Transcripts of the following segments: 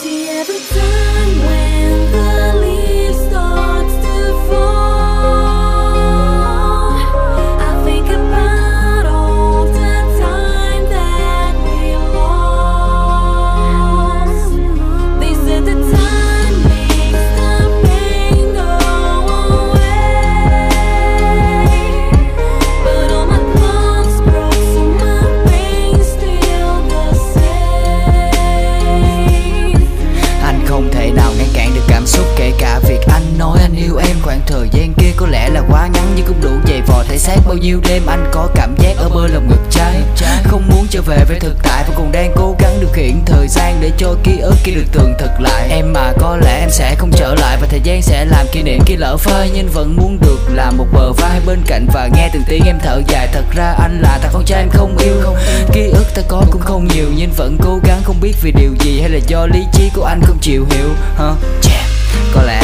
See every time when the thể xác bao nhiêu đêm Anh có cảm giác ở bơ lòng ngực trái. Không muốn trở về với thực tại Và còn đang cố gắng điều khiển thời gian Để cho ký ức kia được tường thực lại. Em mà có lẽ em sẽ không trở lại Và thời gian sẽ làm kỷ niệm kia lỡ phai. Nhưng vẫn muốn được làm một bờ vai bên cạnh Và nghe từng tiếng em thở dài. Thật ra anh là thằng con trai em không yêu. Ký ức ta có cũng không nhiều, Nhưng vẫn cố gắng không biết vì điều gì Hay là do lý trí của anh không chịu hiểu. Hả? Yeah. Có lẽ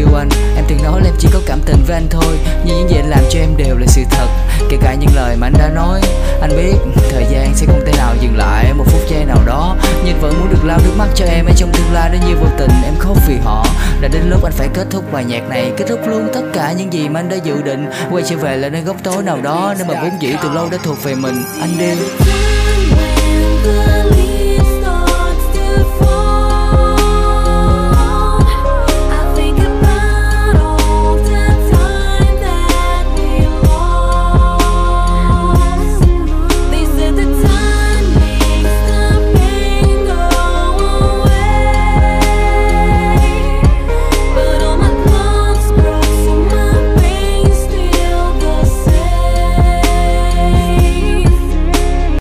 yêu anh Em từng nói là em chỉ có cảm tình với anh thôi. Nhưng những gì anh làm cho em đều là sự thật. Kể cả những lời mà anh đã nói. Anh biết thời gian sẽ không thể nào dừng lại Một phút giây nào đó. Nhưng vẫn muốn được lau nước mắt cho em Ở trong tương lai. Nếu như vô tình em khóc vì họ, Đã đến lúc anh phải kết thúc bài nhạc này. Kết thúc luôn tất cả những gì mà anh đã dự định. Quay trở về là nơi góc tối nào đó. Nơi mà vốn dĩ từ lâu đã thuộc về mình. Anh đi.